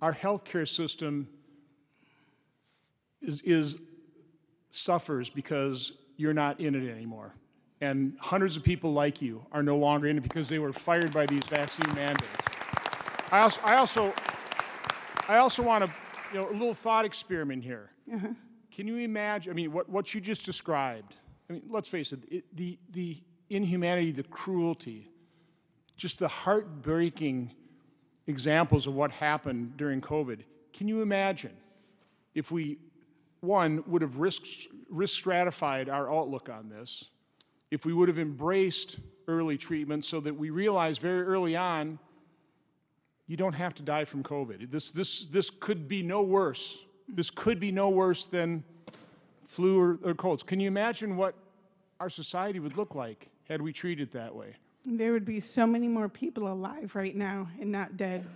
our healthcare system is, is suffers because you're not in it anymore. And hundreds of people like you are no longer in it because they were fired by these vaccine mandates. I also, I also, I also want to, you know, a little thought experiment here. Uh-huh. Can you imagine? I mean, what, what you just described. I mean, let's face it, it the, the inhumanity, the cruelty, just the heartbreaking examples of what happened during COVID. Can you imagine if we, one, would have risk, risk stratified our outlook on this, if we would have embraced early treatment so that we realize very early on you don't have to die from COVID. This, this, this could be no worse. This could be no worse than flu or, or colds. Can you imagine what our society would look like had we treated that way? There would be so many more people alive right now and not dead.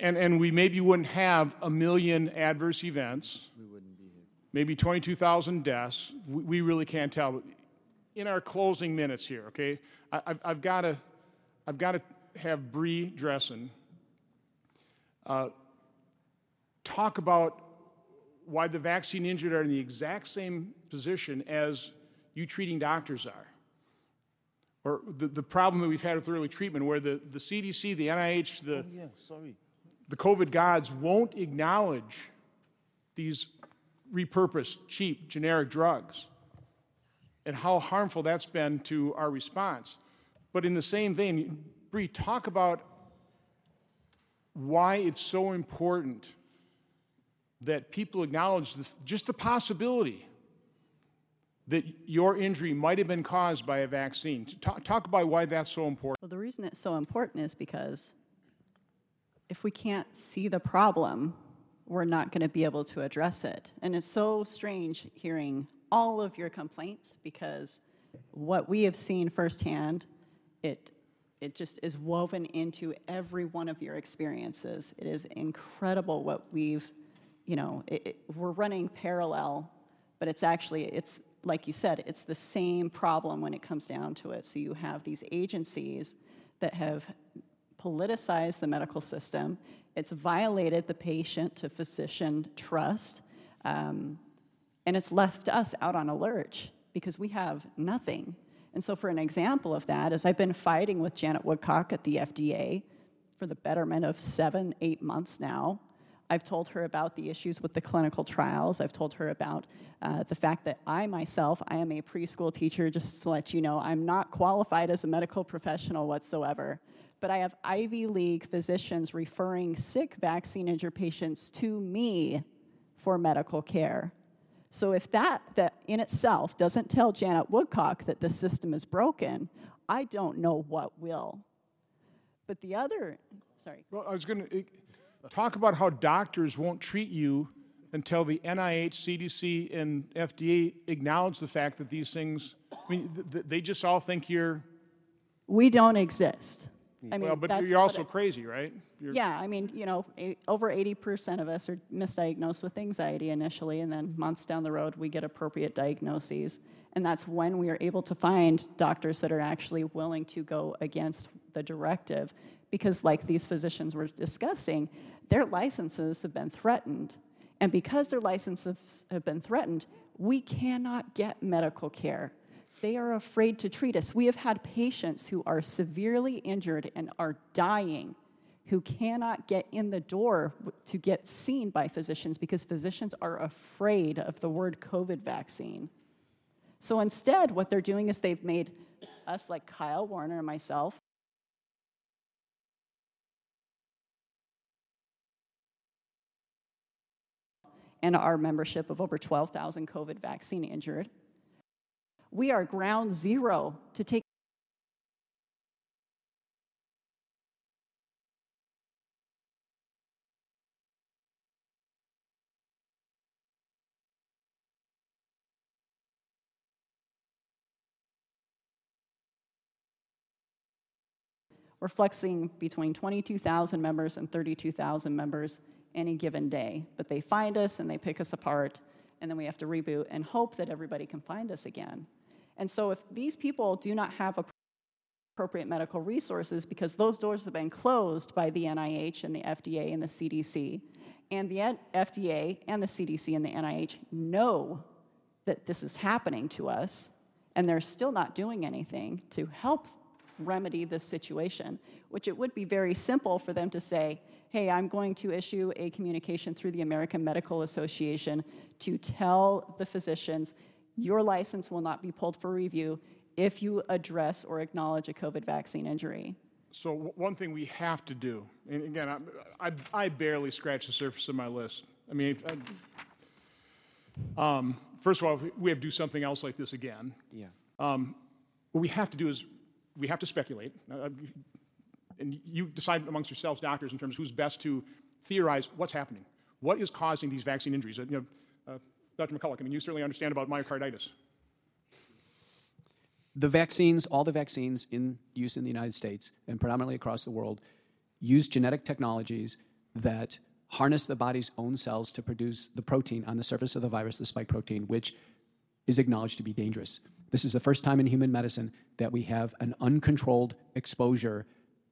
And, and we maybe wouldn't have a million adverse events, We wouldn't be here. maybe 22,000 deaths. We, we really can't tell. But in our closing minutes here, okay, I, I've, I've got to I've got to have Bree Dressen uh, talk about why the vaccine injured are in the exact same position as you treating doctors are. Or the, the problem that we've had with early treatment, where the, the CDC, the NIH, the, oh, Yeah, sorry. the COVID gods won't acknowledge these repurposed, cheap, generic drugs and how harmful that's been to our response. But in the same vein, Bree, talk about why it's so important that people acknowledge the, just the possibility that your injury might have been caused by a vaccine. Talk, talk about why that's so important. Well, the reason it's so important is because if we can't see the problem, we're not going to be able to address it. And it's so strange hearing all of your complaints because what we have seen firsthand, it it just is woven into every one of your experiences. It is incredible what we've, you know, it, it, we're running parallel, but it's actually it's like you said, it's the same problem when it comes down to it. So you have these agencies that have politicized the medical system. It's violated the patient to physician trust. Um, and it's left us out on a lurch because we have nothing. And so, for an example of that, is I've been fighting with Janet Woodcock at the FDA for the betterment of seven, eight months now. I've told her about the issues with the clinical trials. I've told her about uh, the fact that I myself, I am a preschool teacher, just to let you know, I'm not qualified as a medical professional whatsoever. But I have Ivy League physicians referring sick vaccine injured patients to me for medical care. So if that, that in itself doesn't tell Janet Woodcock that the system is broken, I don't know what will. But the other, sorry. Well, I was going to talk about how doctors won't treat you until the NIH, CDC, and FDA acknowledge the fact that these things, I mean, th- th- they just all think you're, We don't exist. I mean, well, but you're also it- crazy, right? You're- Yeah, I mean, you know, a- over 80% of us are misdiagnosed with anxiety initially, and then months down the road, we get appropriate diagnoses. And that's when we are able to find doctors that are actually willing to go against the directive. Because, like these physicians were discussing, their licenses have been threatened. And because their licenses have been threatened, we cannot get medical care. They are afraid to treat us. We have had patients who are severely injured and are dying who cannot get in the door to get seen by physicians because physicians are afraid of the word COVID vaccine. So instead, what they're doing is they've made us, like Kyle Warner and myself, and our membership of over 12,000 COVID vaccine injured, we are ground zero to take. We're flexing between 22,000 members and 32,000 members any given day. But they find us and they pick us apart, and then we have to reboot and hope that everybody can find us again. And so if these people do not have appropriate medical resources because those doors have been closed by the NIH and the FDA and the CDC. And the FDA and the CDC and the NIH know that this is happening to us, and they're still not doing anything to help remedy this situation, which it would be very simple for them to say, hey, I'm going to issue a communication through the American Medical Association to tell the physicians your license will not be pulled for review if you address or acknowledge a COVID vaccine injury. So w- one thing we have to do, and again, I, I, I barely scratch the surface of my list. I mean, I, um, first of all, we have to do something else like this again. Yeah. What we have to do is we have to speculate, uh, and you decide amongst yourselves, doctors, in terms of who's best to theorize what's happening. What is causing these vaccine injuries? You know, uh, Dr. McCullough, I mean, you certainly understand about myocarditis. the vaccines, all the vaccines in use in the United States and predominantly across the world, use genetic technologies that harness the body's own cells to produce the protein on the surface of the virus, the spike protein, which is acknowledged to be dangerous. This is the first time in human medicine that we have an uncontrolled exposure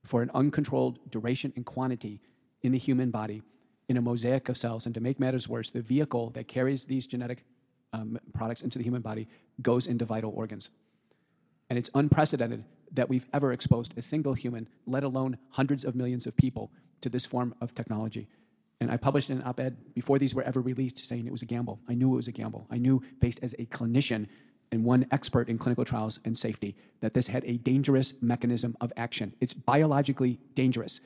for an uncontrolled duration and quantity in the human body in a mosaic of cells. And to make matters worse, the vehicle that carries these genetic um, products into the human body goes into vital organs. And it's unprecedented that we've ever exposed a single human, let alone hundreds of millions of people, to this form of technology. And I published an op ed before these were ever released saying it was a gamble. I knew it was a gamble. I knew, based as a clinician and one expert in clinical trials and safety, that this had a dangerous mechanism of action. It's biologically dangerous.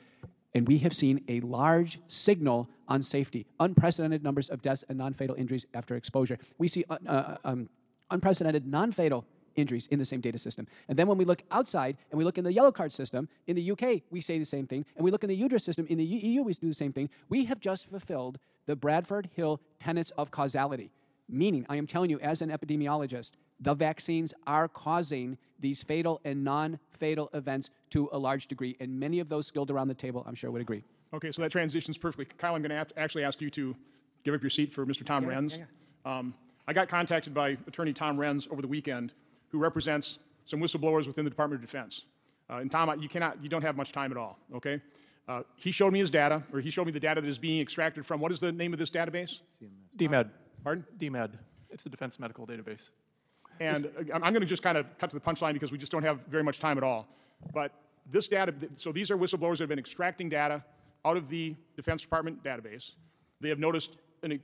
And we have seen a large signal on safety, unprecedented numbers of deaths and non fatal injuries after exposure. We see uh, uh, um, unprecedented non fatal injuries in the same data system. And then when we look outside and we look in the yellow card system, in the UK, we say the same thing. And we look in the EUDRA system, in the EU, we do the same thing. We have just fulfilled the Bradford Hill tenets of causality. Meaning, I am telling you, as an epidemiologist, the vaccines are causing these fatal and non fatal events to a large degree. And many of those skilled around the table, I'm sure, would agree. Okay, so that transitions perfectly. Kyle, I'm going to actually ask you to give up your seat for Mr. Tom Renz. Um, I got contacted by Attorney Tom Renz over the weekend, who represents some whistleblowers within the Department of Defense. Uh, and Tom, you cannot, you don't have much time at all. Okay, uh, he showed me his data, or he showed me the data that is being extracted from. What is the name of this database? DMED. Pardon? DMED. It's a defense medical database. And uh, I'm going to just kind of cut to the punchline because we just don't have very much time at all. But this data, so these are whistleblowers that have been extracting data out of the Defense Department database. They have noticed an,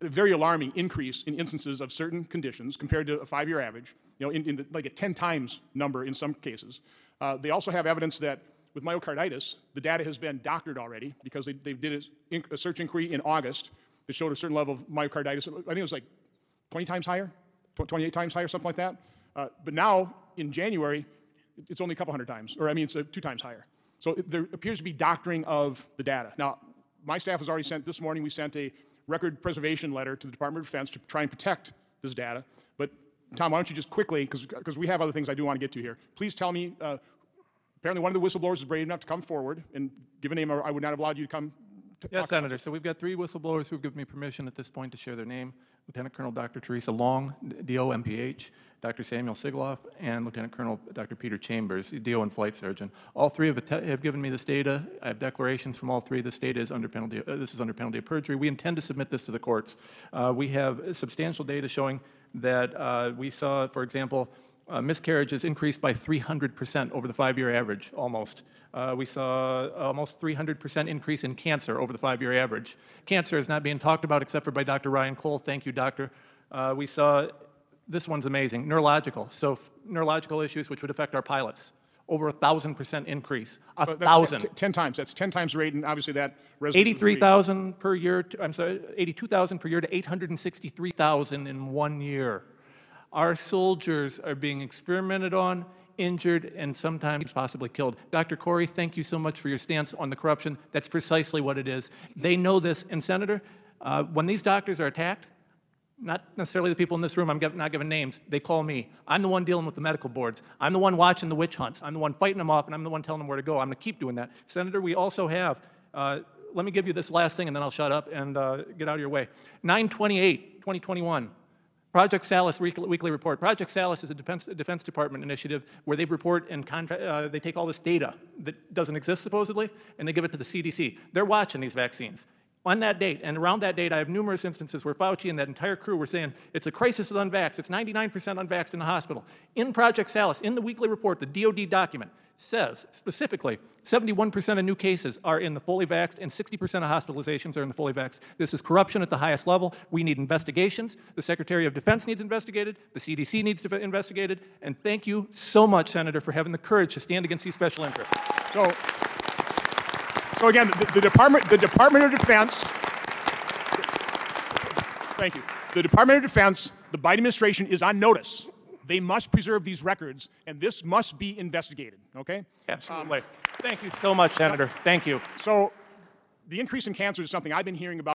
a very alarming increase in instances of certain conditions compared to a five-year average, you know, in, in the, like a 10 times number in some cases. Uh, they also have evidence that with myocarditis, the data has been doctored already because they, they did a, a search inquiry in August that showed a certain level of myocarditis. I think it was like 20 times higher, 28 times higher, something like that. Uh, but now, in January, it's only a couple hundred times, or I mean, it's uh, two times higher. So it, there appears to be doctoring of the data. Now, my staff has already sent, this morning, we sent a record preservation letter to the Department of Defense to try and protect this data. But, Tom, why don't you just quickly, because we have other things I do want to get to here, please tell me. Uh, apparently, one of the whistleblowers is brave enough to come forward and give a name, I would not have allowed you to come. To Yes, talk- Senator. So we've got three whistleblowers who've given me permission at this point to share their name. Lieutenant Colonel Dr. Theresa Long, DO MPH, Dr. Samuel Sigoloff, and Lieutenant Colonel Dr. Peter Chambers, DO and flight surgeon. All three have, have given me this data. I have declarations from all three. This data is under penalty. Uh, this is under penalty of perjury. We intend to submit this to the courts. Uh, we have substantial data showing that uh, we saw, for example, uh, miscarriages increased by 300% over the five year average, almost. Uh, we saw almost 300% increase in cancer over the five year average. Cancer is not being talked about except for by Dr. Ryan Cole. Thank you, doctor. Uh, we saw this one's amazing neurological. So, f- neurological issues which would affect our pilots. Over a thousand percent increase. A that's thousand. t- 10 times. That's 10 times the rate, and obviously that resonates with the rate. 83,000 per year, to, I'm sorry, 82,000 per year to 863,000 in one year. Our soldiers are being experimented on, injured, and sometimes possibly killed. Dr. Kory, thank you so much for your stance on the corruption. That's precisely what it is. They know this. And, Senator, uh, when these doctors are attacked, not necessarily the people in this room, I'm not giving names, they call me. I'm the one dealing with the medical boards. I'm the one watching the witch hunts. I'm the one fighting them off, and I'm the one telling them where to go. I'm going to keep doing that. Senator, we also have, uh, let me give you this last thing, and then I'll shut up and uh, get out of your way. 928, 2021, Project Salus weekly, report. Project Salus is a Defense, Defense Department initiative where they report and contra- uh, they take all this data that doesn't exist supposedly and they give it to the CDC. They're watching these vaccines. On that date, and around that date, I have numerous instances where Fauci and that entire crew were saying it's a crisis of unvaxxed. It's 99% unvaxxed in the hospital. In Project Salus, in the weekly report, the DoD document says specifically 71% of new cases are in the fully vaxxed and 60% of hospitalizations are in the fully vaxxed. This is corruption at the highest level. We need investigations. The Secretary of Defense needs investigated. The CDC needs to be investigated. And thank you so much, Senator, for having the courage to stand against these special interests. So, so again, the, the Department, the Department of Defense, thank you. The Department of Defense, the Biden administration is on notice. They must preserve these records, and this must be investigated, okay? Absolutely. Um, thank you so much, Senator. Thank you. So, the increase in cancer is something I've been hearing about.